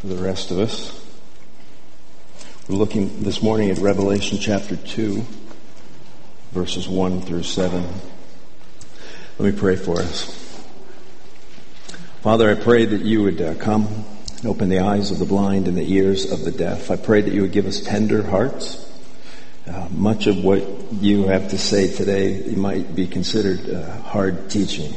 for the rest of us. We're looking this morning at Revelation chapter 2, verses 1 through 7. Let me pray for us. Father, I pray that you would uh, come and open the eyes of the blind and the ears of the deaf. I pray that you would give us tender hearts. Uh, much of what you have to say today might be considered uh, hard teaching.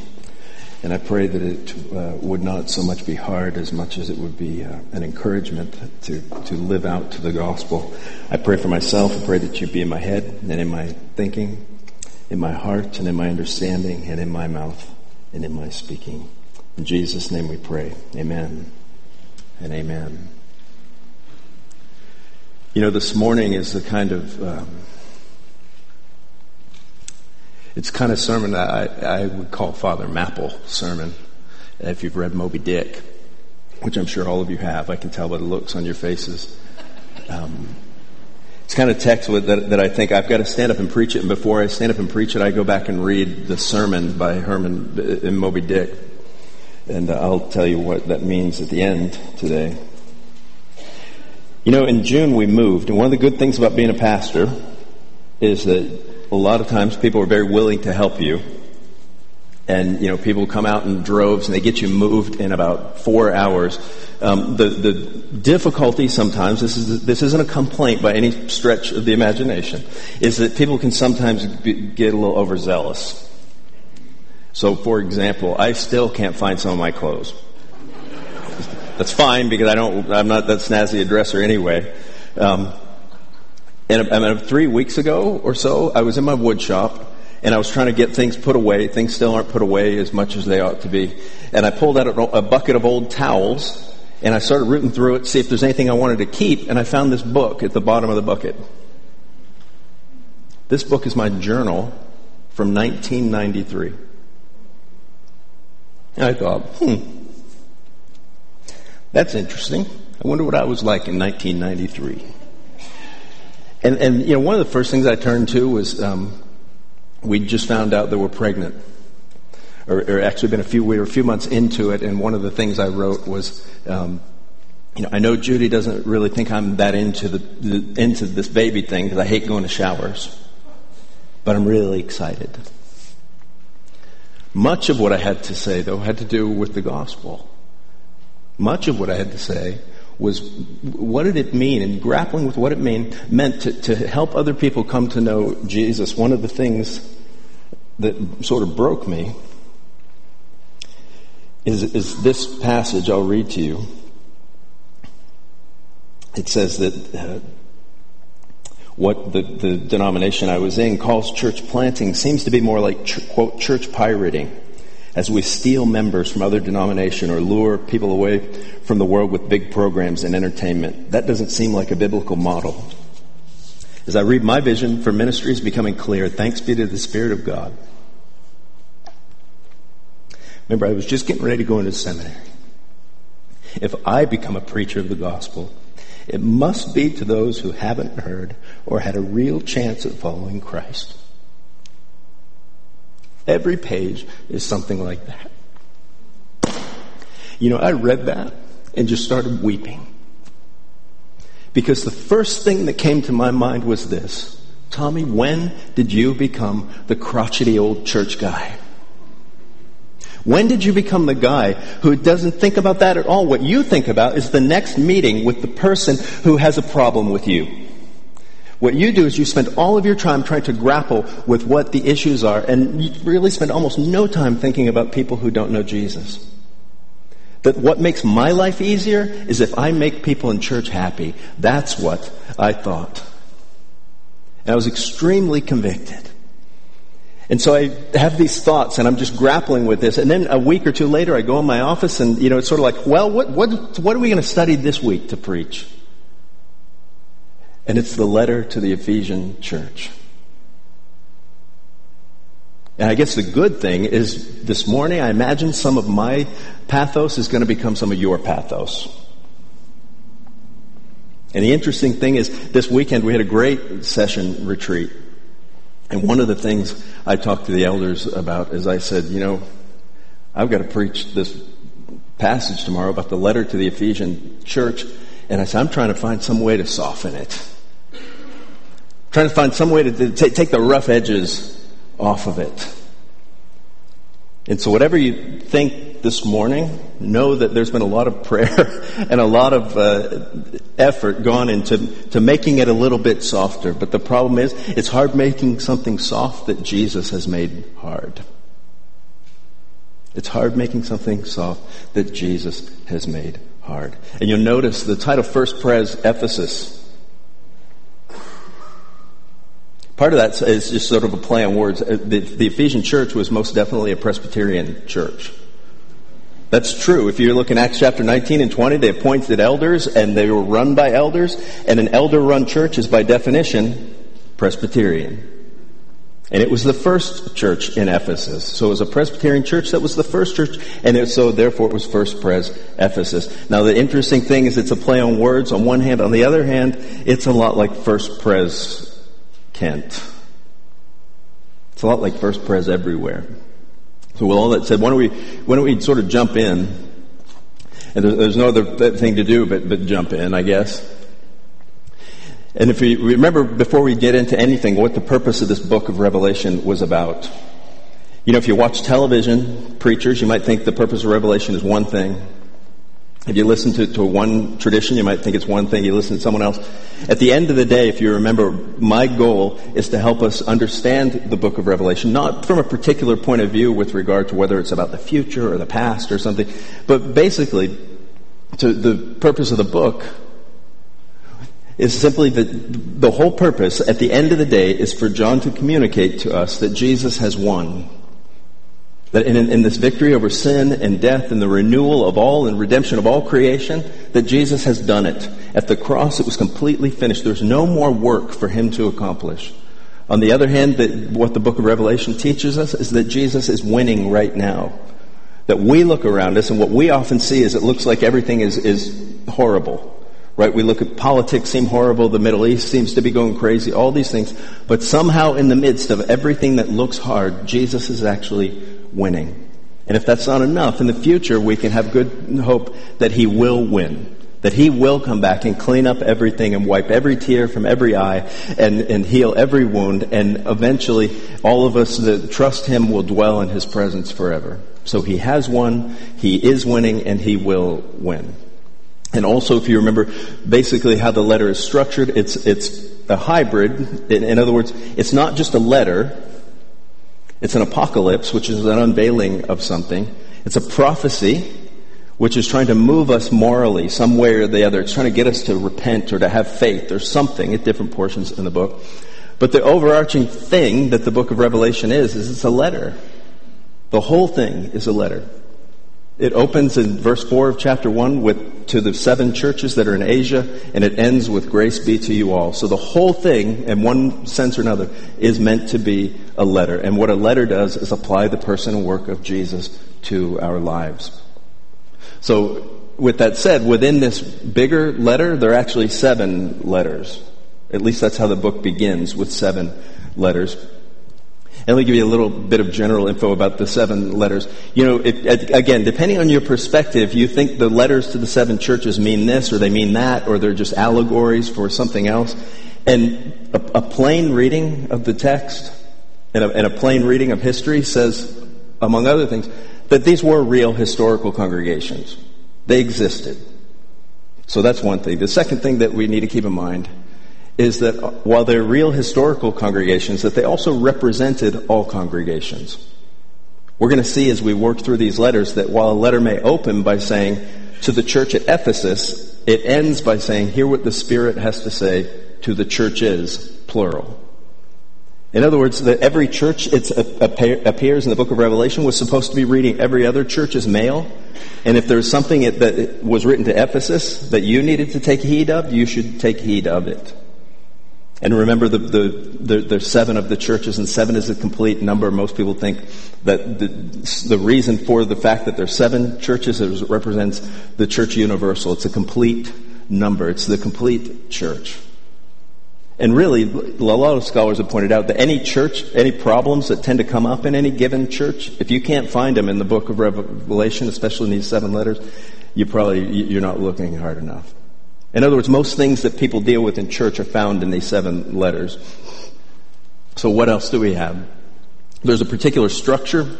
And I pray that it uh, would not so much be hard as much as it would be uh, an encouragement to, to live out to the gospel. I pray for myself. I pray that you be in my head and in my thinking, in my heart and in my understanding and in my mouth and in my speaking. In Jesus' name we pray. Amen and amen. You know, this morning is the kind of um, it's kind of sermon I, I would call Father Mapple sermon. If you've read Moby Dick, which I'm sure all of you have, I can tell by the looks on your faces. Um, it's kind of text that, that I think I've got to stand up and preach it, and before I stand up and preach it, I go back and read the sermon by Herman in Moby Dick, and I'll tell you what that means at the end today. You know, in June we moved, and one of the good things about being a pastor is that a lot of times people are very willing to help you. And, you know, people come out in droves and they get you moved in about four hours. Um, the, the difficulty sometimes, this, is, this isn't a complaint by any stretch of the imagination, is that people can sometimes be, get a little overzealous. So, for example, I still can't find some of my clothes. That's fine because I don't, I'm not that snazzy a dresser anyway. Um, and, and three weeks ago or so, I was in my wood shop and I was trying to get things put away. Things still aren't put away as much as they ought to be. And I pulled out a, bucket of old towels and I started rooting through it, to see if there's anything I wanted to keep, and I found this book at the bottom of the bucket. This book is my journal from 1993. And I thought, hmm, that's interesting. I wonder what I was like in 1993. And, and you know, one of the first things I turned to was um, we just found out that we're pregnant. Or, or, actually been a few, we were a few months into it, and one of the things I wrote was, um, you know, I know Judy doesn't really think I'm that into the, the into this baby thing because I hate going to showers, but I'm really excited. Much of what I had to say, though, had to do with the gospel. Much of what I had to say was what did it mean and grappling with what it mean, meant to, to help other people come to know Jesus. One of the things that sort of broke me is, is this passage I'll read to you. It says that uh, what the, the denomination I was in calls church planting seems to be more like, ch- quote, church pirating as we steal members from other denomination or lure people away from the world with big programs and entertainment. That doesn't seem like a biblical model. As I read my vision for ministry is becoming clear, thanks be to the Spirit of God. Remember, I was just getting ready to go into seminary. If I become a preacher of the gospel, it must be to those who haven't heard or had a real chance at following Christ. Every page is something like that. You know, I read that and just started weeping. Because the first thing that came to my mind was this Tommy, when did you become the crotchety old church guy? When did you become the guy who doesn't think about that at all? What you think about is the next meeting with the person who has a problem with you. What you do is you spend all of your time trying to grapple with what the issues are, and you really spend almost no time thinking about people who don't know Jesus. That what makes my life easier is if I make people in church happy. That's what I thought. And I was extremely convicted. And so I have these thoughts and I'm just grappling with this. And then a week or two later I go in my office and, you know, it's sort of like, well, what, what, what are we going to study this week to preach? And it's the letter to the Ephesian church. And I guess the good thing is this morning, I imagine some of my pathos is going to become some of your pathos. And the interesting thing is, this weekend we had a great session retreat. And one of the things I talked to the elders about is I said, you know, I've got to preach this passage tomorrow about the letter to the Ephesian church. And I said, I'm trying to find some way to soften it. Trying to find some way to, to take the rough edges off of it. And so whatever you think this morning, know that there's been a lot of prayer and a lot of uh, effort gone into to making it a little bit softer. But the problem is, it's hard making something soft that Jesus has made hard. It's hard making something soft that Jesus has made hard. And you'll notice the title First Pres Ephesus. Part of that is just sort of a play on words. Uh, the, the Ephesian church was most definitely a Presbyterian church. That's true. If you look in Acts chapter 19 and 20, they appointed elders and they were run by elders. And an elder run church is by definition Presbyterian. And it was the first church in Ephesus. So it was a Presbyterian church that was the first church, and it, so therefore it was First Pres Ephesus. Now the interesting thing is it's a play on words on one hand. On the other hand, it's a lot like First Pres It's a lot like First Pres everywhere. So with all that said, why don't we, why don't we sort of jump in? And there's, there's no other thing to do but, but jump in, I guess. And if we remember before we get into anything, what the purpose of this book of Revelation was about. You know, if you watch television, preachers, you might think the purpose of Revelation is one thing. If you listen to, to one tradition, you might think it's one thing. You listen to someone else. At the end of the day, if you remember, my goal is to help us understand the book of Revelation, not from a particular point of view with regard to whether it's about the future or the past or something, but basically, to the purpose of the book is simply that the whole purpose at the end of the day is for John to communicate to us that Jesus has won. That in, in, this victory over sin and death and the renewal of all and redemption of all creation, that Jesus has done it. At the cross, it was completely finished. There's no more work for him to accomplish. On the other hand, that what the book of Revelation teaches us is that Jesus is winning right now. That we look around us and what we often see is it looks like everything is, is horrible. Right? We look at politics seem horrible, the Middle East seems to be going crazy, all these things. But somehow in the midst of everything that looks hard, Jesus is actually winning. And if that's not enough, in the future we can have good hope that He will win. That He will come back and clean up everything and wipe every tear from every eye and, and heal every wound. And eventually all of us that trust Him will dwell in His presence forever. So He has won, He is winning, and He will win. And also, if you remember basically how the letter is structured, it's, it's a hybrid. In, in other words, it's not just a letter, it's an apocalypse, which is an unveiling of something. It's a prophecy, which is trying to move us morally some way or the other. It's trying to get us to repent or to have faith or something at different portions in the book. But the overarching thing that the book of Revelation is, is it's a letter. The whole thing is a letter. It opens in verse 4 of chapter 1 with to the seven churches that are in Asia, and it ends with grace be to you all. So the whole thing, in one sense or another, is meant to be a letter. And what a letter does is apply the person and work of Jesus to our lives. So with that said, within this bigger letter, there are actually seven letters. At least that's how the book begins, with seven letters. And let me give you a little bit of general info about the seven letters. You know, it, again, depending on your perspective, you think the letters to the seven churches mean this or they mean that or they're just allegories for something else. And a, a plain reading of the text and a, and a plain reading of history says, among other things, that these were real historical congregations. They existed. So that's one thing. The second thing that we need to keep in mind is that while they're real historical congregations, that they also represented all congregations. We're going to see as we work through these letters that while a letter may open by saying to the church at Ephesus, it ends by saying, hear what the Spirit has to say to the churches, plural. In other words, that every church it appears in the book of Revelation was supposed to be reading every other church's mail. And if there's something that was written to Ephesus that you needed to take heed of, you should take heed of it. And remember the, the, the, there's seven of the churches and seven is a complete number. Most people think that the, the reason for the fact that there's seven churches represents the church universal. It's a complete number. It's the complete church. And really, a lot of scholars have pointed out that any church, any problems that tend to come up in any given church, if you can't find them in the book of Revelation, especially in these seven letters, you probably, you're not looking hard enough. In other words, most things that people deal with in church are found in these seven letters. So what else do we have? There's a particular structure.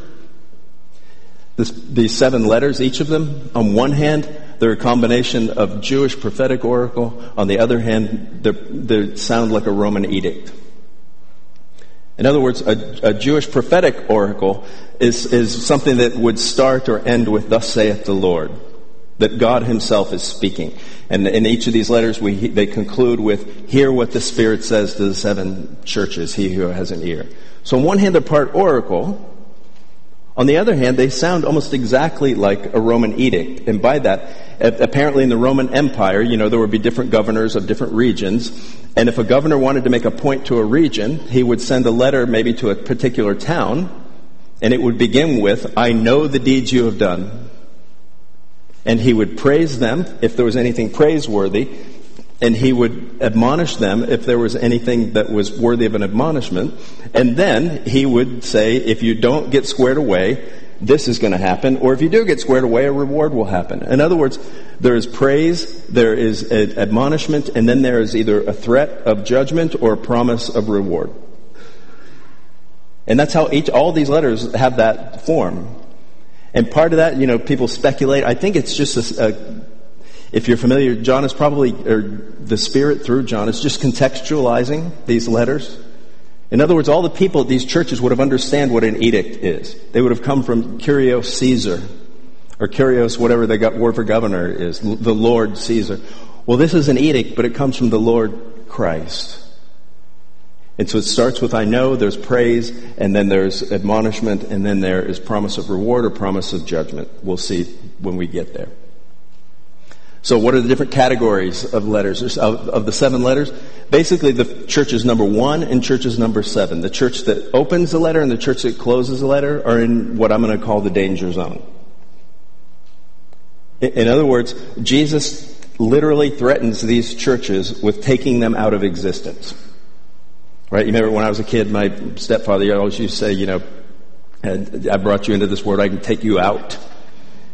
This, these seven letters, each of them, on one hand, they're a combination of Jewish prophetic oracle. On the other hand, they sound like a Roman edict. In other words, a, a, Jewish prophetic oracle is, is something that would start or end with, Thus saith the Lord, that God Himself is speaking. And in each of these letters, we, they conclude with, Hear what the Spirit says to the seven churches, he who has an ear. So on one hand, they're part oracle. On the other hand, they sound almost exactly like a Roman edict. And by that, apparently in the Roman Empire, you know, there would be different governors of different regions. And if a governor wanted to make a point to a region, he would send a letter maybe to a particular town, and it would begin with, I know the deeds you have done. And he would praise them if there was anything praiseworthy, and he would admonish them if there was anything that was worthy of an admonishment. And then he would say, if you don't get squared away, this is going to happen. Or if you do get squared away, a reward will happen. In other words, there is praise, there is admonishment, and then there is either a threat of judgment or a promise of reward. And that's how each, all these letters have that form. And part of that, you know, people speculate. I think it's just a, a if you're familiar, John is probably, or the Spirit through John is just contextualizing these letters. In other words, all the people at these churches would have understand what an edict is. They would have come from Kyrios Caesar, or Kyrios, whatever the word for governor is, the Lord Caesar. Well, this is an edict, but it comes from the Lord Christ. And so it starts with I know, there's praise, and then there's admonishment, and then there is promise of reward or promise of judgment. We'll see when we get there. So what are the different categories of letters, of, of, the seven letters? Basically, the church is number one and church is number seven. The church that opens the letter and the church that closes the letter are in what I'm going to call the danger zone. In other words, Jesus literally threatens these churches with taking them out of existence. Right? You remember when I was a kid, my stepfather always used to say, you know, I brought you into this world, I can take you out.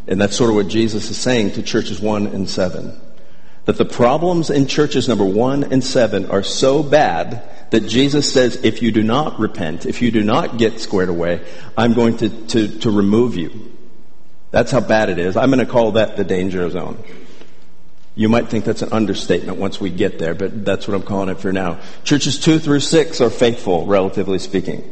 And that's sort of what Jesus is saying to churches 1 and 7. That the problems in churches number 1 and 7 are so bad that Jesus says, if you do not repent, if you do not get squared away, I'm going to, to, to remove you. That's how bad it is. I'm going to call that the danger zone. You might think that's an understatement once we get there, but that's what I'm calling it for now. Churches 2 through 6 are faithful, relatively speaking.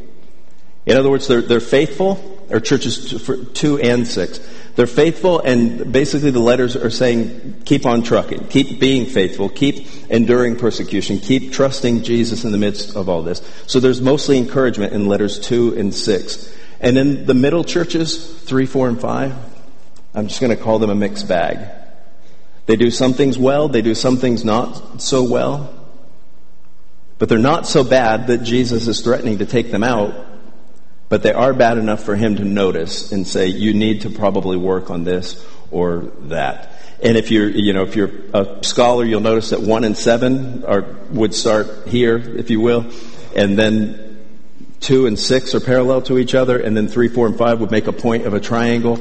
In other words, they're, they're faithful, or churches 2 and 6. They're faithful, and basically the letters are saying, keep on trucking, keep being faithful, keep enduring persecution, keep trusting Jesus in the midst of all this. So there's mostly encouragement in letters 2 and 6. And in the middle churches, 3, 4, and 5, I'm just going to call them a mixed bag. They do some things well, they do some things not so well. But they're not so bad that Jesus is threatening to take them out but they are bad enough for him to notice and say, you need to probably work on this or that. And if you're, you know, if you're a scholar, you'll notice that one and seven are, would start here, if you will, and then two and six are parallel to each other, and then three, four, and five would make a point of a triangle.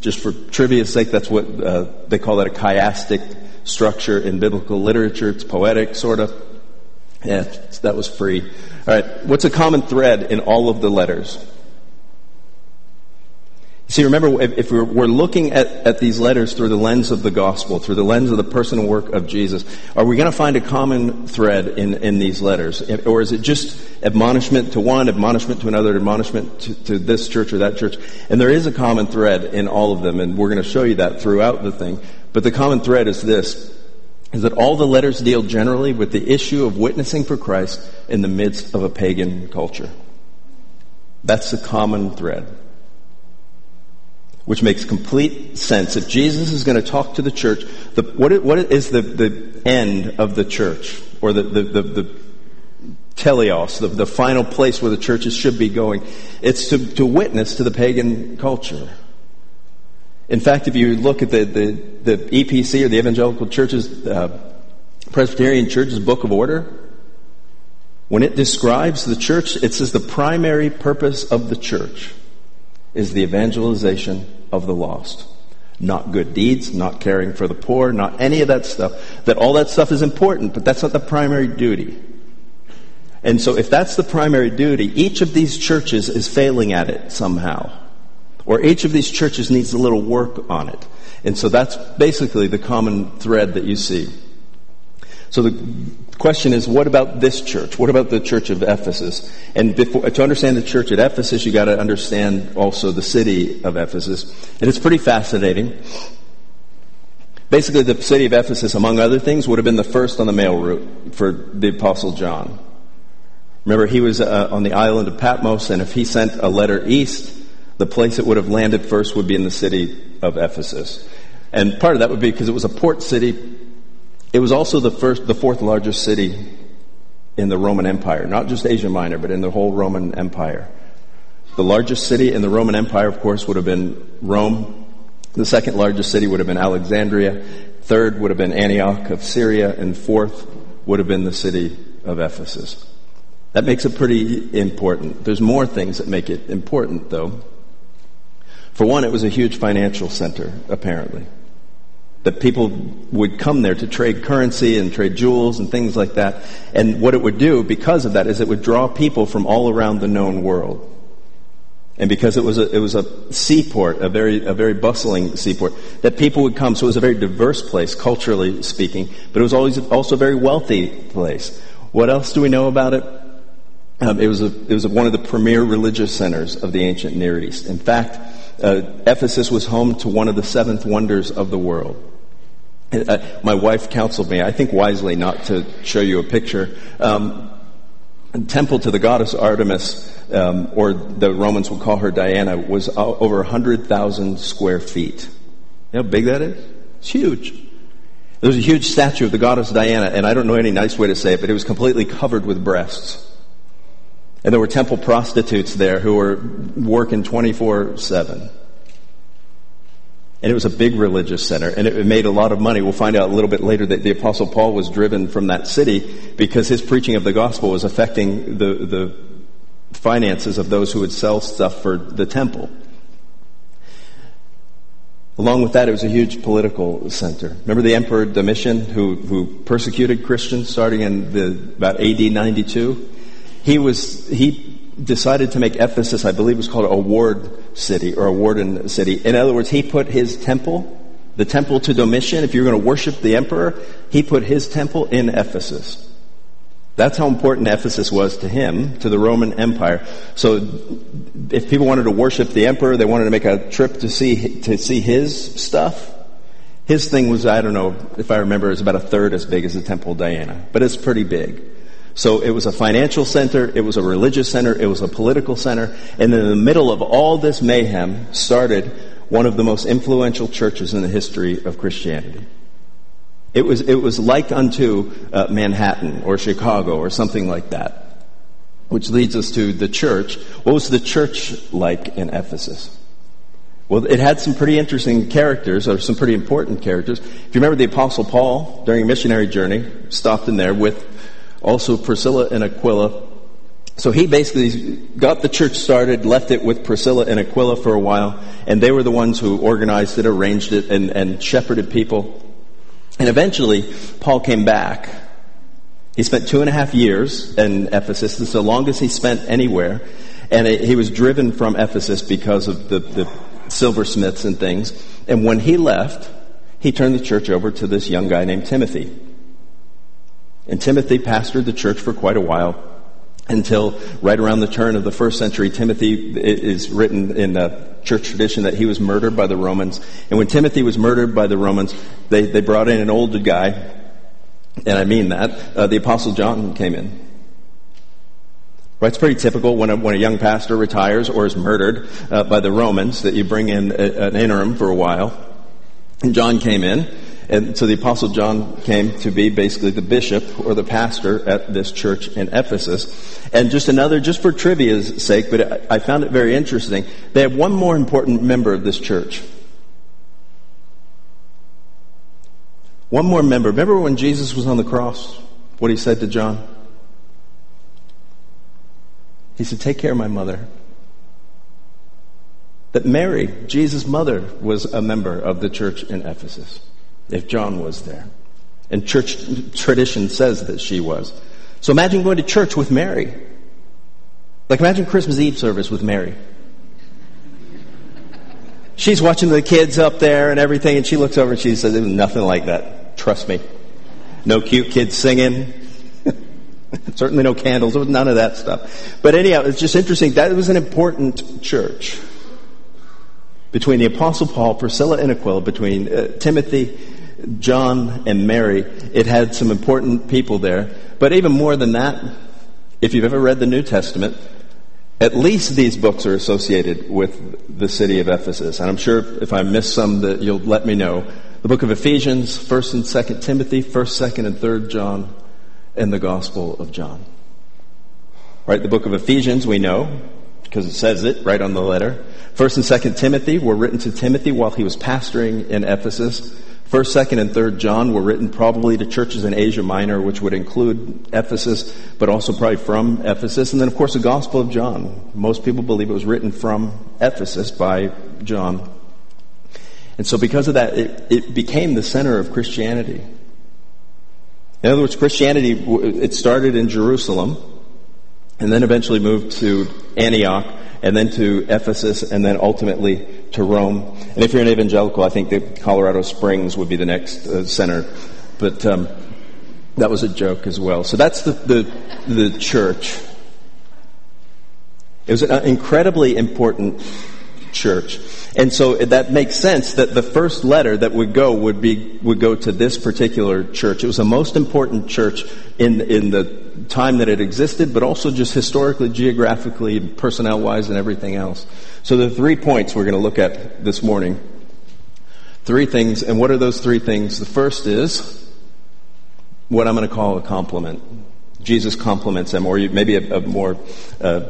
Just for trivia's sake, that's what uh, they call that a chiastic structure in biblical literature. It's poetic, sort of. Yeah, that was free. All right, what's a common thread in all of the letters? See, remember, if we're, we're looking at, at these letters through the lens of the gospel, through the lens of the personal work of Jesus, are we going to find a common thread in, in these letters? Or is it just admonishment to one, admonishment to another, admonishment to, to this church or that church? And there is a common thread in all of them, and we're going to show you that throughout the thing. But the common thread is this is that all the letters deal generally with the issue of witnessing for Christ in the midst of a pagan culture. That's the common thread. Which makes complete sense. If Jesus is going to talk to the church, the, what, is, what is the, the end of the church? Or the, the, the, the teleos, the, the final place where the churches should be going? It's to, to witness to the pagan culture. In fact, if you look at the, the, the EPC or the Evangelical Church's, uh, Presbyterian Church's Book of Order, When it describes the church, it says the primary purpose of the church is the evangelization of the lost. Not good deeds, not caring for the poor, not any of that stuff. That all that stuff is important, but that's not the primary duty. And so if that's the primary duty, each of these churches is failing at it somehow. Or each of these churches needs a little work on it. And so that's basically the common thread that you see. So the question is, what about this church? What about the church of Ephesus? And before, to understand the church at Ephesus, you got to understand also the city of Ephesus. And it's pretty fascinating. Basically, the city of Ephesus, among other things, would have been the first on the mail route for the Apostle John. Remember, he was uh, on the island of Patmos, and if he sent a letter east, the place it would have landed first would be in the city of Ephesus. And part of that would be because it was a port city. It was also the first, the fourth largest city in the Roman Empire, not just Asia Minor, but in the whole Roman Empire. The largest city in the Roman Empire, of course, would have been Rome. The second largest city would have been Alexandria. Third would have been Antioch of Syria. And fourth would have been the city of Ephesus. That makes it pretty important. There's more things that make it important, though. For one, it was a huge financial center, apparently. That people would come there to trade currency and trade jewels and things like that. And what it would do because of that is it would draw people from all around the known world. And because it was a, it was a seaport, a very, a very bustling seaport, that people would come. So it was a very diverse place, culturally speaking, but it was always also a very wealthy place. What else do we know about it? Um, it was a, it was a, one of the premier religious centers of the ancient Near East. In fact, uh, Ephesus was home to one of the seventh wonders of the world. Uh, my wife counseled me, I think wisely, not to show you a picture. Um, temple to the goddess Artemis, um, or the Romans would call her Diana, was over 100,000 square feet. You know how big that is? It's huge. There was a huge statue of the goddess Diana, and I don't know any nice way to say it, but it was completely covered with breasts. And there were temple prostitutes there who were working 24 7. And it was a big religious center, and it made a lot of money. We'll find out a little bit later that the Apostle Paul was driven from that city because his preaching of the gospel was affecting the, the finances of those who would sell stuff for the temple. Along with that, it was a huge political center. Remember the Emperor Domitian, who, who persecuted Christians starting in the, about AD 92? He was, he decided to make Ephesus, I believe was called a ward city or a warden city. In other words, he put his temple, the temple to Domitian, if you're going to worship the emperor, he put his temple in Ephesus. That's how important Ephesus was to him, to the Roman Empire. So if people wanted to worship the emperor, they wanted to make a trip to see, to see his stuff, his thing was, I don't know if I remember, it's about a third as big as the Temple of Diana, but it's pretty big. So it was a financial center, it was a religious center, it was a political center, and in the middle of all this mayhem started one of the most influential churches in the history of Christianity. It was, it was like unto uh, Manhattan or Chicago or something like that. Which leads us to the church. What was the church like in Ephesus? Well, it had some pretty interesting characters, or some pretty important characters. If you remember the Apostle Paul, during a missionary journey, stopped in there with also Priscilla and Aquila. So he basically got the church started, left it with Priscilla and Aquila for a while, and they were the ones who organized it, arranged it, and, and shepherded people. And eventually, Paul came back. He spent two and a half years in Ephesus. It's the longest he spent anywhere. And it, he was driven from Ephesus because of the, the silversmiths and things. And when he left, he turned the church over to this young guy named Timothy. And Timothy pastored the church for quite a while until right around the turn of the first century. Timothy is written in the church tradition that he was murdered by the Romans. And when Timothy was murdered by the Romans, they, they brought in an older guy, and I mean that. Uh, the Apostle John came in. Right, it's pretty typical when a, when a young pastor retires or is murdered uh, by the Romans that you bring in a, an interim for a while. And John came in. And so the apostle John came to be basically the bishop or the pastor at this church in Ephesus. And just another, just for trivia's sake, but I found it very interesting. They have one more important member of this church. One more member. Remember when Jesus was on the cross? What he said to John? He said, Take care of my mother. That Mary, Jesus' mother, was a member of the church in Ephesus, if John was there. And church tradition says that she was. So imagine going to church with Mary. Like imagine Christmas Eve service with Mary. She's watching the kids up there and everything, and she looks over and she says, nothing like that. Trust me. No cute kids singing. Certainly no candles. None of that stuff. But anyhow, it's just interesting. That was an important church. Between the Apostle Paul, Priscilla and Aquila, between uh, Timothy, John, and Mary, it had some important people there. But even more than that, if you've ever read the New Testament, at least these books are associated with the city of Ephesus. And I'm sure if I miss some that you'll let me know. The book of Ephesians, 1st and 2nd Timothy, 1st, 2nd, and 3rd John, and the Gospel of John. Right, the book of Ephesians we know, because it says it right on the letter. 1st and 2nd Timothy were written to Timothy while he was pastoring in Ephesus. First, second, and third John were written probably to churches in Asia Minor, which would include Ephesus, but also probably from Ephesus. And then, of course, the Gospel of John. Most people believe it was written from Ephesus by John. And so because of that, it, it became the center of Christianity. In other words, Christianity, it started in Jerusalem, and then eventually moved to Antioch, and then to Ephesus, and then ultimately to Rome. And if you're an evangelical, I think that Colorado Springs would be the next uh, center. But um, that was a joke as well. So that's the, the, the church. It was an incredibly important church. And so that makes sense that the first letter that would go would be, would go to this particular church. It was the most important church in, in the time that it existed, but also just historically, geographically, personnel wise, and everything else. So the three points we're going to look at this morning. Three things, and what are those three things? The first is what I'm going to call a compliment. Jesus compliments them, or maybe a, a more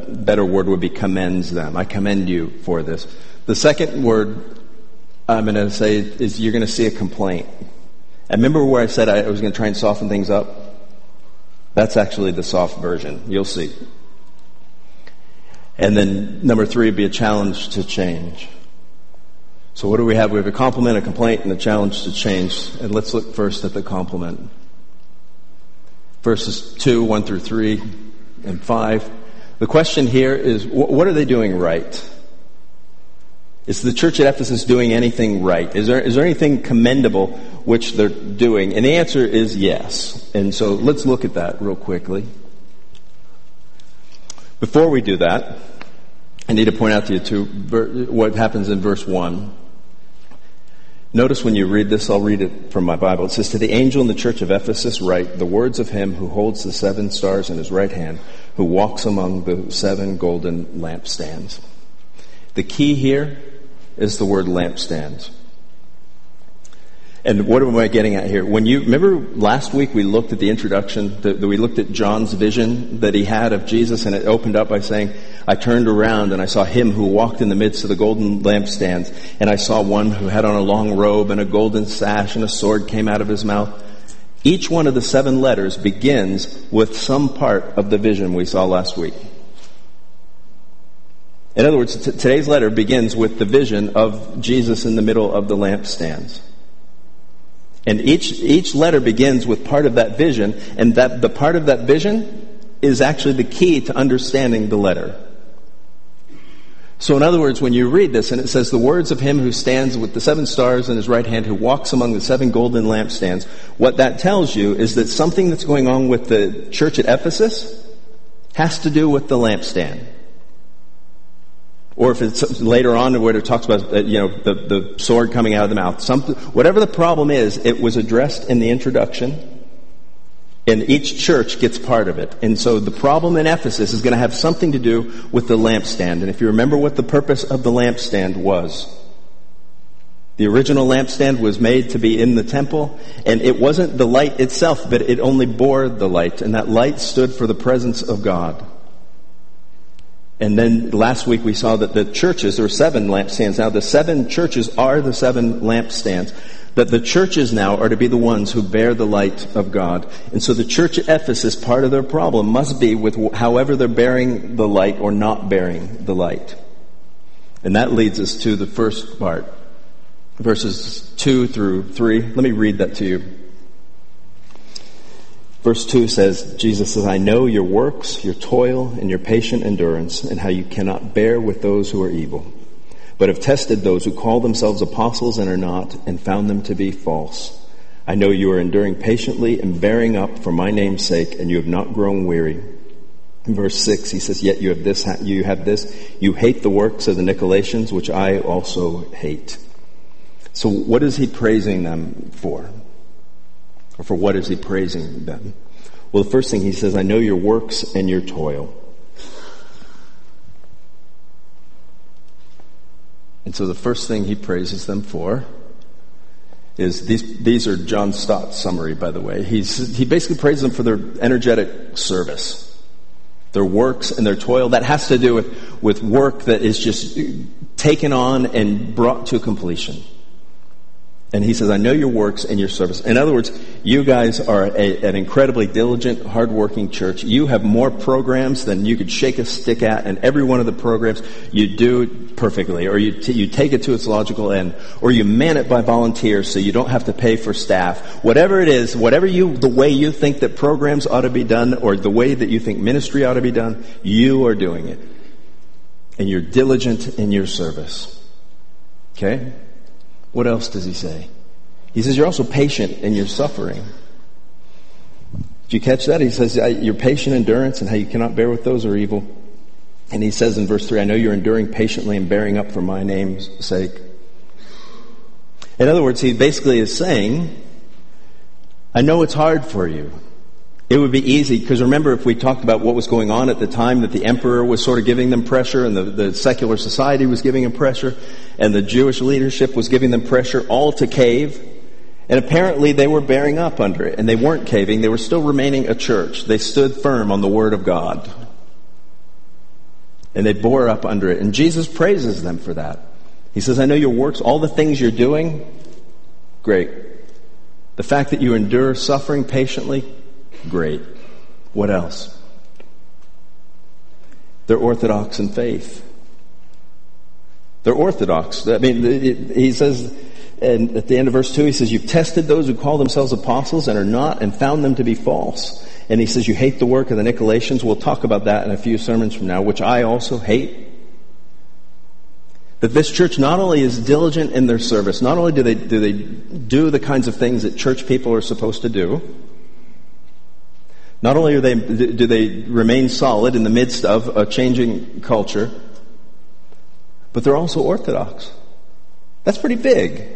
better word would be commends them. I commend you for this. The second word I'm going to say is you're going to see a complaint. And remember where I said I was going to try and soften things up? That's actually the soft version. You'll see. And then number three would be a challenge to change. So what do we have? We have a compliment, a complaint, and a challenge to change. And let's look first at the compliment. Verses 2, 1 through 3, and 5. The question here is, what are they doing right? Is the church at Ephesus doing anything right? Is there, is there anything commendable which they're doing? And the answer is yes. And so let's look at that real quickly. Before we do that, I need to point out to you too what happens in verse 1. Notice when you read this, I'll read it from my Bible. It says, To the angel in the church of Ephesus write the words of him who holds the seven stars in his right hand, who walks among the seven golden lampstands. The key here is the word lampstands. And what am I getting at here? When you remember last week we looked at the introduction, that, we looked at John's vision that he had of Jesus, and it opened up by saying, "I turned around and I saw him who walked in the midst of the golden lampstands, and I saw one who had on a long robe and a golden sash, and a sword came out of his mouth." Each one of the seven letters begins with some part of the vision we saw last week. In other words, t- today's letter begins with the vision of Jesus in the middle of the lampstands. And each, each letter begins with part of that vision, and that the part of that vision is actually the key to understanding the letter. So in other words, when you read this and it says the words of him who stands with the seven stars in his right hand, who walks among the seven golden lampstands, what that tells you is that something that's going on with the church at Ephesus has to do with the lampstand or if it's later on where it talks about uh, you know the, the sword coming out of the mouth. Something whatever the problem is it was addressed in the introduction and each church gets part of it. And so the problem in ephesus is going to have something to do with the lampstand. And if you remember what the purpose of the lampstand was the original lampstand was made to be in the temple, and it wasn't the light itself, but it only bore the light, and that light stood for the presence of God. And then last week we saw that the churches, there are seven lampstands now, the seven churches are the seven lampstands. that the churches now are to be the ones who bear the light of God. And so the church at Ephesus, part of their problem must be with however they're bearing the light or not bearing the light. And that leads us to the first part, verses 2 through 3. Let me read that to you. Verse 2 says, Jesus says, I know your works, your toil, and your patient endurance, and how you cannot bear with those who are evil but have tested those who call themselves apostles and are not, and found them to be false. I know you are enduring patiently and bearing up for my name's sake, and you have not grown weary. In verse 6, he says, Yet you have this, you have this, you hate the works of the Nicolaitans, which I also hate. So what is he praising them for? Or for what is he praising them? Well, the first thing he says, I know your works and your toil. And so the first thing he praises them for is these, these are John Stott's summary, by the way. He's, he basically praises them for their energetic service, their works and their toil. That has to do with, with work that is just taken on and brought to completion. And he says, I know your works and your service. In other words, you guys are a, an incredibly diligent, hardworking church. You have more programs than you could shake a stick at, and every one of the programs you do perfectly, or you, t- you take it to its logical end, or you man it by volunteers so you don't have to pay for staff. Whatever it is, whatever you, the way you think that programs ought to be done, or the way that you think ministry ought to be done, you are doing it. And you're diligent in your service. Okay? What else does he say? He says, You're also patient in your suffering. Did you catch that? He says, Your patient endurance and how you cannot bear with those are evil. And he says in verse 3, I know you're enduring patiently and bearing up for my name's sake. In other words, he basically is saying, I know it's hard for you. It would be easy, because remember if we talked about what was going on at the time that the emperor was sort of giving them pressure and the, the secular society was giving them pressure and the Jewish leadership was giving them pressure all to cave. And apparently they were bearing up under it and they weren't caving. They were still remaining a church. They stood firm on the word of God. And they bore up under it. And Jesus praises them for that. He says, I know your works, all the things you're doing, great. The fact that you endure suffering patiently, Great. What else? They're orthodox in faith. They're orthodox. I mean, he says, and at the end of verse 2, he says, You've tested those who call themselves apostles and are not, and found them to be false. And he says, You hate the work of the Nicolaitans. We'll talk about that in a few sermons from now, which I also hate. That this church not only is diligent in their service, not only do they, do they do the kinds of things that church people are supposed to do, not only they, do they remain solid in the midst of a changing culture, but they're also orthodox. That's pretty big.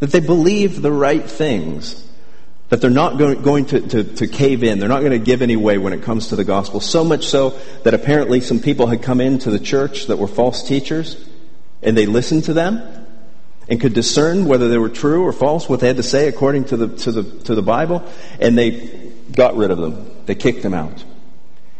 That they believe the right things. That they're not going to, to, to cave in. They're not going to give any way when it comes to the gospel. So much so that apparently some people had come into the church that were false teachers and they listened to them and could discern whether they were true or false, what they had to say according to the, to the, to the Bible, and they got rid of them. They kicked him out.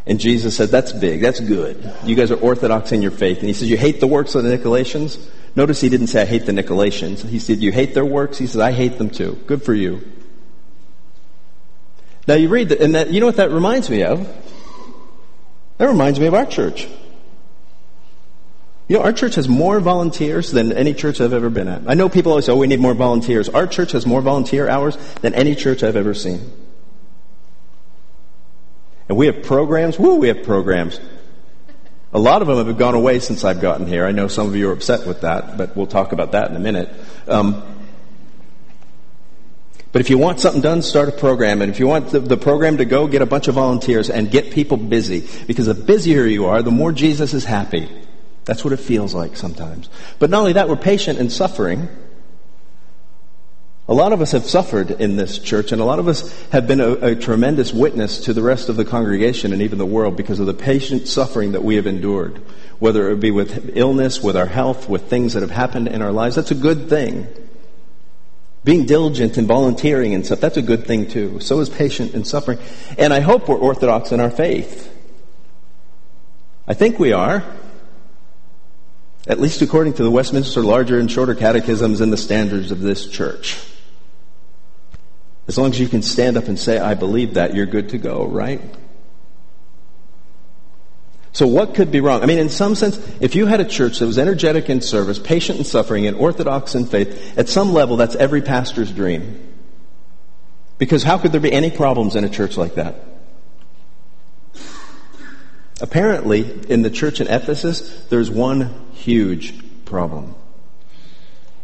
And Jesus said, that's big. That's good. You guys are orthodox in your faith. And he says, you hate the works of the Nicolaitans? Notice he didn't say, I hate the Nicolaitans. He said, you hate their works? He says, I hate them too. Good for you. Now you read that, and that, you know what that reminds me of? That reminds me of our church. You know, our church has more volunteers than any church I've ever been at. I know people always say, oh, we need more volunteers. Our church has more volunteer hours than any church I've ever seen. And we have programs. Woo, we have programs. A lot of them have gone away since I've gotten here. I know some of you are upset with that, but we'll talk about that in a minute. Um, but if you want something done, start a program. And if you want the, the, program to go, get a bunch of volunteers and get people busy. Because the busier you are, the more Jesus is happy. That's what it feels like sometimes. But not only that, we're patient and suffering. A lot of us have suffered in this church, and a lot of us have been a, a, tremendous witness to the rest of the congregation and even the world because of the patient suffering that we have endured. Whether it be with illness, with our health, with things that have happened in our lives, that's a good thing. Being diligent and volunteering and stuff, that's a good thing too. So is patient and suffering. And I hope we're orthodox in our faith. I think we are. At least according to the Westminster Larger and Shorter Catechisms and the standards of this church. As long as you can stand up and say, I believe that, you're good to go, right? So what could be wrong? I mean, in some sense, if you had a church that was energetic in service, patient in suffering, and orthodox in faith, at some level, that's every pastor's dream. Because how could there be any problems in a church like that? Apparently, in the church in Ephesus, there's one huge problem.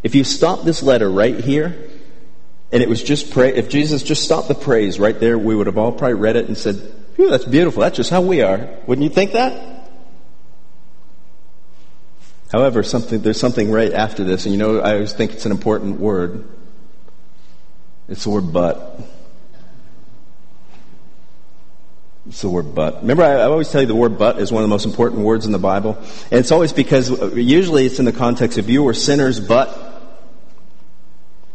If you stop this letter right here, and it was just pray, if Jesus just stopped the praise right there, we would have all probably read it and said, Phew, that's beautiful. That's just how we are. Wouldn't you think that? However, something, there's something right after this, and you know, I always think it's an important word. It's the word but. It's the word but. Remember, I, I, always tell you the word but is one of the most important words in the Bible. And it's always because uh, usually it's in the context of you were sinners, but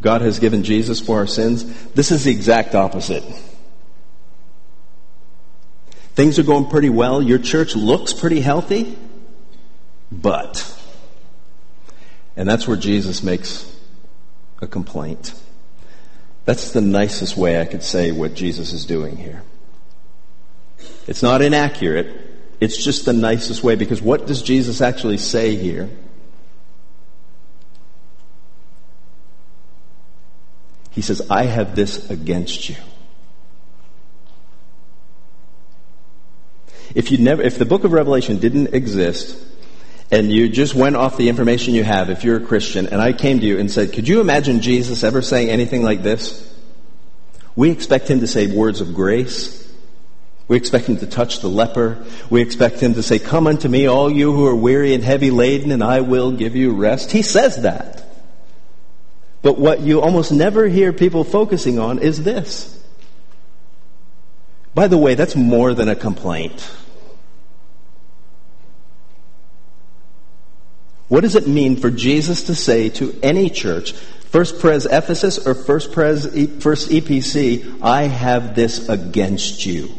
God has given Jesus for our sins. This is the exact opposite. Things are going pretty well. Your church looks pretty healthy, but. And that's where Jesus makes a complaint. That's the nicest way I could say what Jesus is doing here. It's not inaccurate. It's just the nicest way because what does Jesus actually say here? He says, I have this against you. If you never, if the book of Revelation didn't exist, and you just went off the information you have, if you're a Christian, and I came to you and said, could you imagine Jesus ever saying anything like this? We expect him to say words of grace, we expect him to touch the leper. We expect him to say, come unto me, all you who are weary and heavy laden, and I will give you rest. He says that. But what you almost never hear people focusing on is this. By the way, that's more than a complaint. What does it mean for Jesus to say to any church, First Pres Ephesus or First Pres First EPC, I have this against you?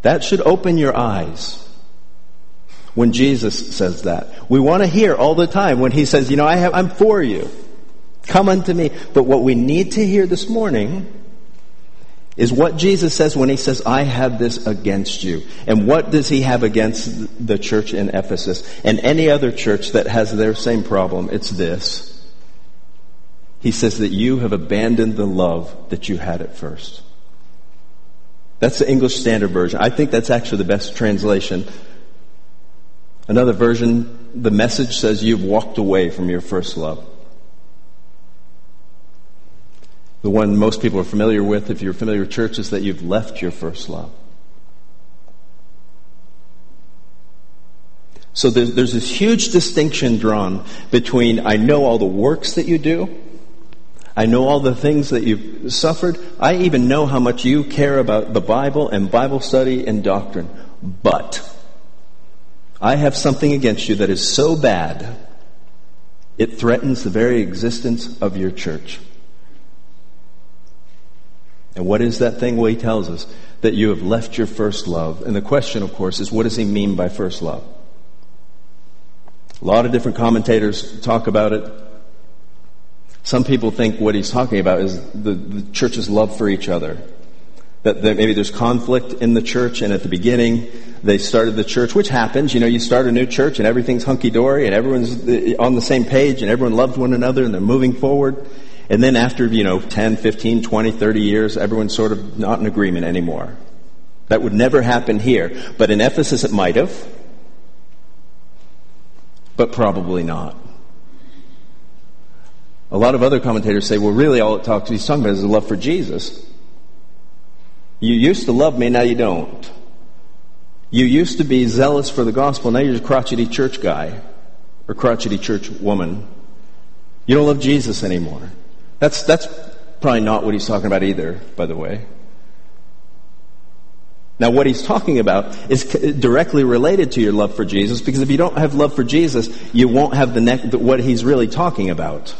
That should open your eyes when Jesus says that. We want to hear all the time when he says, you know, I have, I'm for you. Come unto me. But what we need to hear this morning is what Jesus says when he says, I have this against you. And what does he have against the church in Ephesus and any other church that has their same problem? It's this. He says that you have abandoned the love that you had at first. That's the English Standard Version. I think that's actually the best translation. Another version, the message says you've walked away from your first love. The one most people are familiar with, if you're familiar with church, is that you've left your first love. So there's, there's this huge distinction drawn between I know all the works that you do, I know all the things that you've suffered. I even know how much you care about the Bible and Bible study and doctrine. But I have something against you that is so bad, it threatens the very existence of your church. And what is that thing? Well, he tells us that you have left your first love. And the question, of course, is what does he mean by first love? A lot of different commentators talk about it. Some people think what he's talking about is the, the church's love for each other. That, that, maybe there's conflict in the church, and at the beginning they started the church, which happens. You know, you start a new church and everything's hunky dory, and everyone's uh, on the same page, and everyone loves one another, and they're moving forward. And then after, you know, 10, 15, 20, 30 years, everyone's sort of not in agreement anymore. That would never happen here. But in Ephesus it might have. But probably not. A lot of other commentators say, well, really all it talks, he's talking about is a love for Jesus. You used to love me, now you don't. You used to be zealous for the gospel, now you're a crotchety church guy or crotchety church woman. You don't love Jesus anymore. That's, that's probably not what he's talking about either, by the way. Now, what he's talking about is directly related to your love for Jesus, because if you don't have love for Jesus, you won't have the ne- what he's really talking about.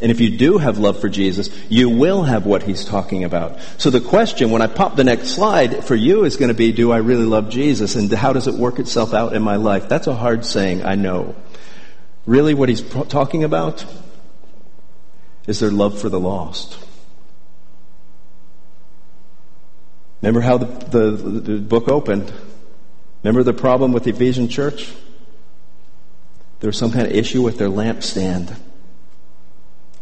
And if you do have love for Jesus, you will have what he's talking about. So the question, when I pop the next slide, for you is going to be, do I really love Jesus? And how does it work itself out in my life? That's a hard saying, I know. Really what he's talking about is their love for the lost. Remember how the, the, the book opened? Remember the problem with the Ephesian church? There was some kind of issue with their lampstand.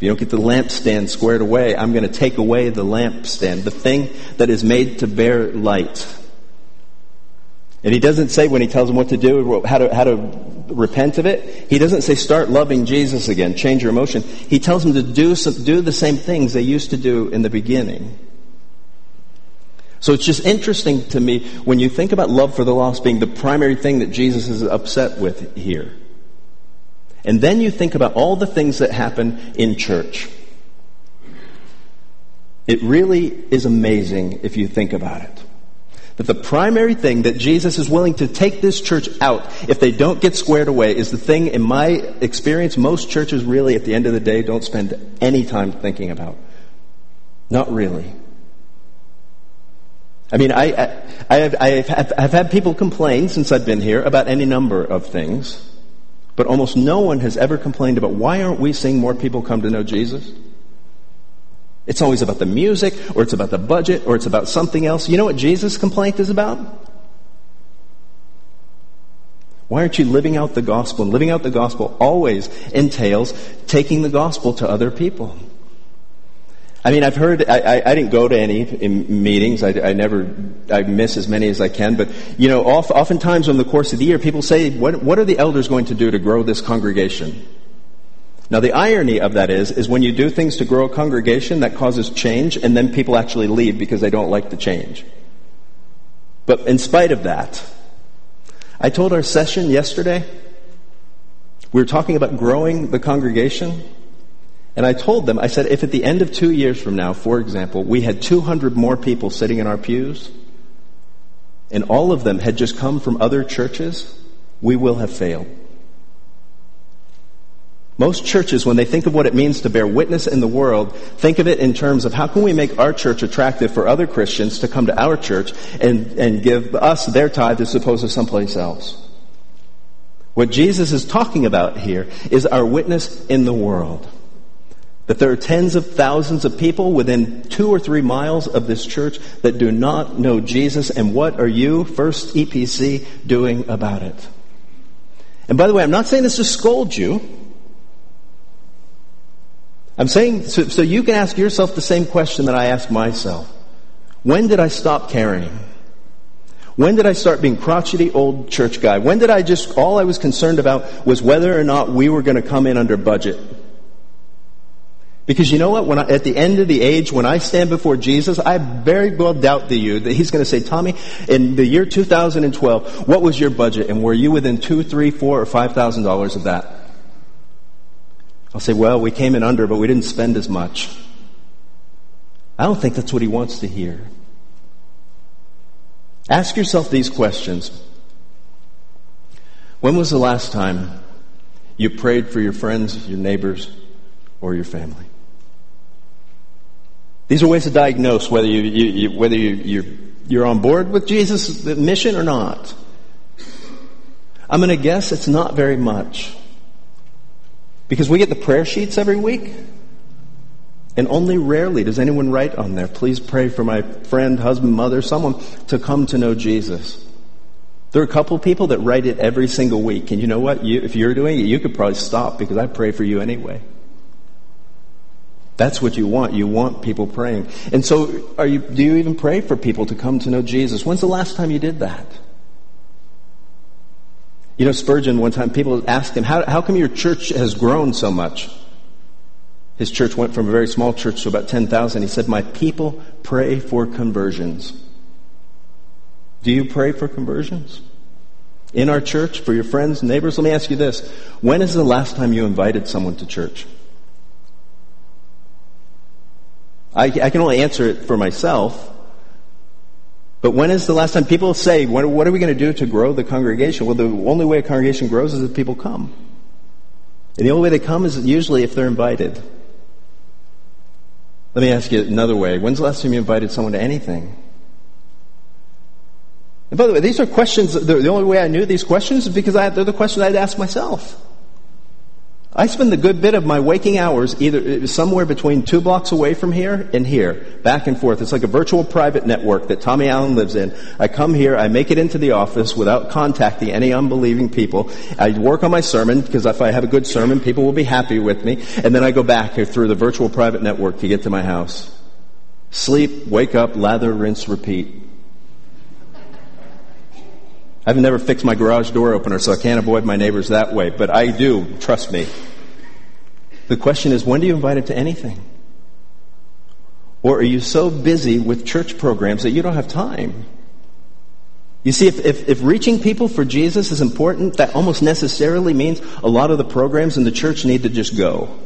You don't get the lampstand squared away, I'm going to take away the lampstand, the thing that is made to bear light. And he doesn't say when he tells them what to do, how to, how to repent of it, he doesn't say start loving Jesus again, change your emotion. He tells them to do, some, do the same things they used to do in the beginning. So it's just interesting to me when you think about love for the lost being the primary thing that Jesus is upset with here. And then you think about all the things that happen in church. It really is amazing if you think about it. That the primary thing that Jesus is willing to take this church out if they don't get squared away is the thing, in my experience, most churches really at the end of the day don't spend any time thinking about. Not really. I mean, I, I, I have, I have, I've had people complain since I've been here about any number of things, but almost no one has ever complained about why aren't we seeing more people come to know Jesus? It's always about the music, or it's about the budget, or it's about something else. You know what Jesus' complaint is about? Why aren't you living out the gospel? And living out the gospel always entails taking the gospel to other people. I mean, I've heard, I, I, I didn't go to any meetings. I, I, never, I miss as many as I can. But, you know, oft, oftentimes in the course of the year, people say, what, what are the elders going to do to grow this congregation? Now, the irony of that is, is when you do things to grow a congregation, that causes change, and then people actually leave because they don't like the change. But in spite of that, I told our session yesterday, we were talking about growing the congregation. And I told them, I said, if at the end of two years from now, for example, we had 200 more people sitting in our pews, and all of them had just come from other churches, we will have failed. Most churches, when they think of what it means to bear witness in the world, think of it in terms of how can we make our church attractive for other Christians to come to our church and, and give us their tithe as opposed to someplace else. What Jesus is talking about here is our witness in the world. That there are tens of thousands of people within two or three miles of this church that do not know Jesus, and what are you, First EPC, doing about it? And by the way, I'm not saying this to scold you. I'm saying so, so you can ask yourself the same question that I ask myself. When did I stop caring? When did I start being crotchety old church guy? When did I just, all I was concerned about was whether or not we were going to come in under budget? Because you know what? When I, at the end of the age, when I stand before Jesus, I very well doubt the you that He's going to say, Tommy, in the year 2012, what was your budget, and were you within two, three, four, or five thousand dollars of that? I'll say, well, we came in under, but we didn't spend as much. I don't think that's what He wants to hear. Ask yourself these questions. When was the last time you prayed for your friends, your neighbors, or your family? These are ways to diagnose whether you, you, you whether you, you're, you're on board with Jesus' mission or not. I'm going to guess it's not very much. Because we get the prayer sheets every week, and only rarely does anyone write on there, please pray for my friend, husband, mother, someone to come to know Jesus. There are a couple people that write it every single week, and you know what? You, if you're doing it, you could probably stop because I pray for you anyway. That's what you want. You want people praying. And so, are you, do you even pray for people to come to know Jesus? When's the last time you did that? You know, Spurgeon, one time people asked him, how, how come your church has grown so much? His church went from a very small church to about 10,000. He said, My people pray for conversions. Do you pray for conversions? In our church, for your friends, neighbors? Let me ask you this. When is the last time you invited someone to church? I, I can only answer it for myself. But when is the last time people say, what, what are we going to do to grow the congregation? Well, the only way a congregation grows is if people come. And the only way they come is usually if they're invited. Let me ask you another way. When's the last time you invited someone to anything? And by the way, these are questions, the, only way I knew these questions is because I, they're the questions I'd ask myself. I spend the good bit of my waking hours either somewhere between two blocks away from here and here, back and forth. It's like a virtual private network that Tommy Allen lives in. I come here, I make it into the office without contacting any unbelieving people. I work on my sermon because if I have a good sermon, people will be happy with me. And then I go back through the virtual private network to get to my house. Sleep, wake up, lather, rinse, repeat. I've never fixed my garage door opener, so I can't avoid my neighbors that way, but I do, trust me. The question is, when do you invite it to anything? Or are you so busy with church programs that you don't have time? You see, if, if, if, reaching people for Jesus is important, that almost necessarily means a lot of the programs in the church need to just go.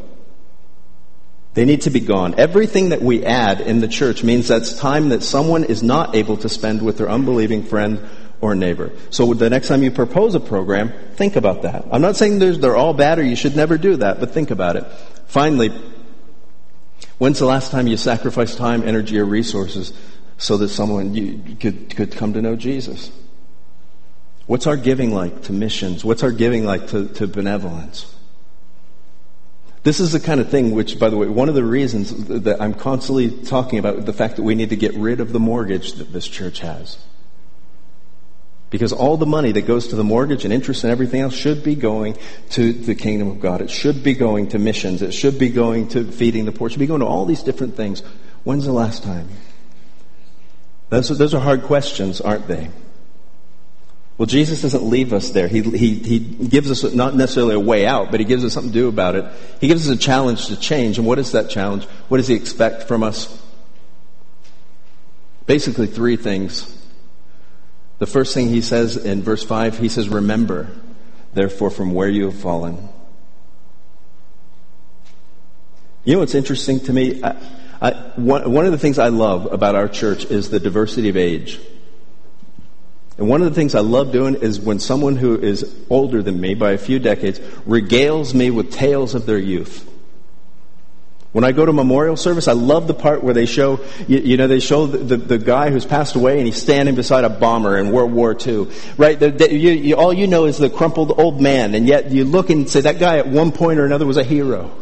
They need to be gone. Everything that we add in the church means that's time that someone is not able to spend with their unbelieving friend or neighbor. So the next time you propose a program, think about that. I'm not saying they're all bad or you should never do that, but think about it. Finally, when's the last time you sacrificed time, energy, or resources so that someone you could, could come to know Jesus? What's our giving like to missions? What's our giving like to, to benevolence? This is the kind of thing which, by the way, one of the reasons that I'm constantly talking about the fact that we need to get rid of the mortgage that this church has. Because all the money that goes to the mortgage and interest and everything else should be going to the kingdom of God. It should be going to missions. It should be going to feeding the poor. It should be going to all these different things. When's the last time? Those are, those are hard questions, aren't they? Well, Jesus doesn't leave us there. He, he, he gives us not necessarily a way out, but he gives us something to do about it. He gives us a challenge to change. And what is that challenge? What does he expect from us? Basically, three things. The first thing he says in verse 5, he says, Remember, therefore, from where you have fallen. You know what's interesting to me? I, I, one, one of the things I love about our church is the diversity of age. And one of the things I love doing is when someone who is older than me by a few decades regales me with tales of their youth. When I go to memorial service, I love the part where they show, you, you know, they show the, the, the, guy who's passed away and he's standing beside a bomber in World War II. Right? The, the, you, you, all you know is the crumpled old man, and yet you look and say that guy at one point or another was a hero.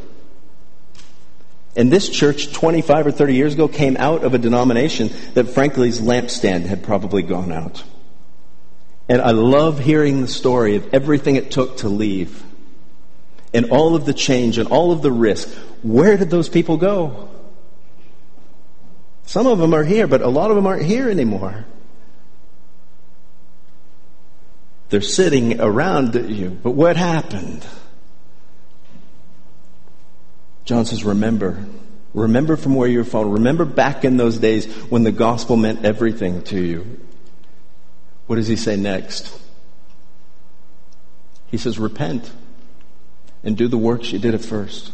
And this church 25 or 30 years ago came out of a denomination that frankly's lampstand had probably gone out. And I love hearing the story of everything it took to leave and all of the change and all of the risk, where did those people go? Some of them are here, but a lot of them aren't here anymore. They're sitting around you, but what happened? John says, remember. Remember from where you're fallen. Remember back in those days when the gospel meant everything to you. What does he say next? He says, repent and do the works you did at first.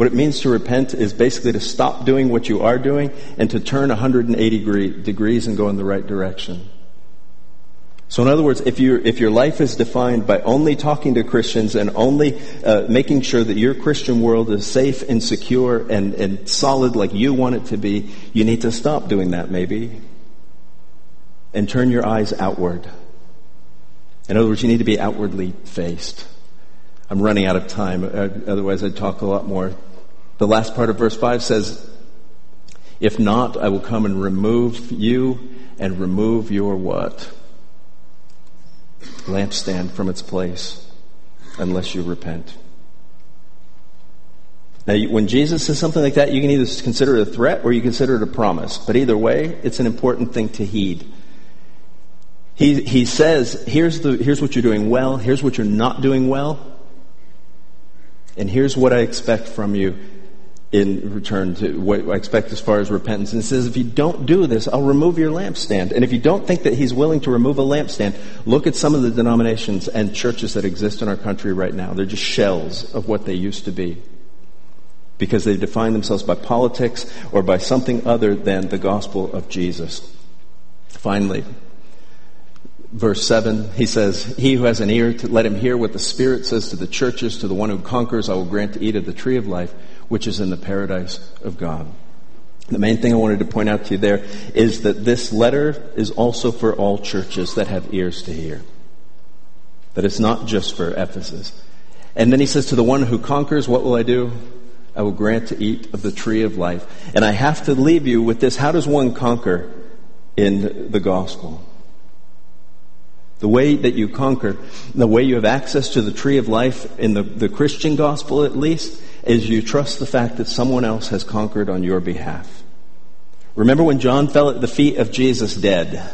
What it means to repent is basically to stop doing what you are doing and to turn 180 degree, degrees and go in the right direction. So in other words, if, if your life is defined by only talking to Christians and only uh, making sure that your Christian world is safe and secure and, and solid like you want it to be, you need to stop doing that maybe and turn your eyes outward. In other words, you need to be outwardly faced. I'm running out of time. Uh, otherwise, I'd talk a lot more. The last part of verse 5 says, If not, I will come and remove you and remove your what? Lampstand from its place unless you repent. Now, when Jesus says something like that, you can either consider it a threat or you consider it a promise. But either way, it's an important thing to heed. He, he says, here's, the, here's what you're doing well, here's what you're not doing well. And here's what I expect from you in return to what I expect as far as repentance. And it says, if you don't do this, I'll remove your lampstand. And if you don't think that he's willing to remove a lampstand, look at some of the denominations and churches that exist in our country right now. They're just shells of what they used to be. Because they define themselves by politics or by something other than the gospel of Jesus. Finally, verse 7, he says, He who has an ear, to let him hear what the Spirit says to the churches. To the one who conquers, I will grant to eat of the tree of life, which is in the paradise of God. The main thing I wanted to point out to you there is that this letter is also for all churches that have ears to hear. That it's not just for Ephesus. And then he says, To the one who conquers, what will I do? I will grant to eat of the tree of life. And I have to leave you with this. How does one conquer in the gospel? The way that you conquer, the way you have access to the tree of life in the, the Christian gospel at least, is you trust the fact that someone else has conquered on your behalf. Remember when John fell at the feet of Jesus dead,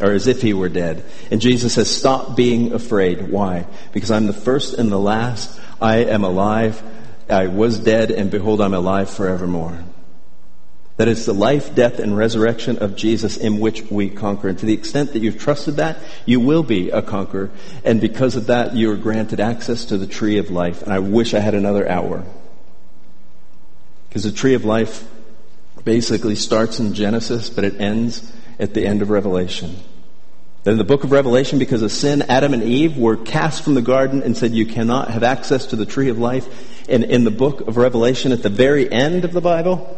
or as if he were dead, and Jesus says, stop being afraid. Why? Because I'm the first and the last. I am alive. I was dead, and behold, I'm alive forevermore. That it's the life, death, and resurrection of Jesus in which we conquer. And to the extent that you've trusted that, you will be a conqueror. And because of that, you are granted access to the tree of life. And I wish I had another hour. Because the tree of life basically starts in Genesis, but it ends at the end of Revelation. Then in the book of Revelation, because of sin, Adam and Eve were cast from the garden and said, you cannot have access to the tree of life. And in the book of Revelation, at the very end of the Bible,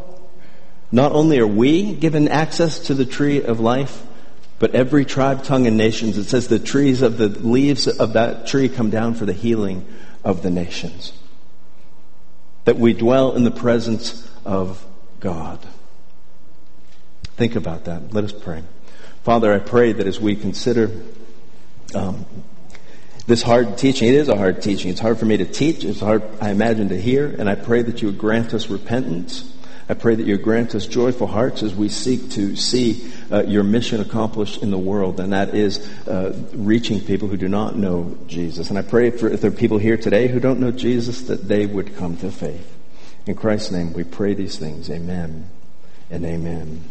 not only are we given access to the tree of life, but every tribe, tongue, and nations. It says the trees of the leaves of that tree come down for the healing of the nations. That we dwell in the presence of God. Think about that. Let us pray. Father, I pray that as we consider um, this hard teaching, it is a hard teaching. It's hard for me to teach. It's hard, I imagine, to hear. And I pray that you would grant us repentance I pray that you grant us joyful hearts as we seek to see uh, your mission accomplished in the world, and that is uh, reaching people who do not know Jesus. And I pray for if there are people here today who don't know Jesus, that they would come to faith. In Christ's name, we pray these things. Amen and amen.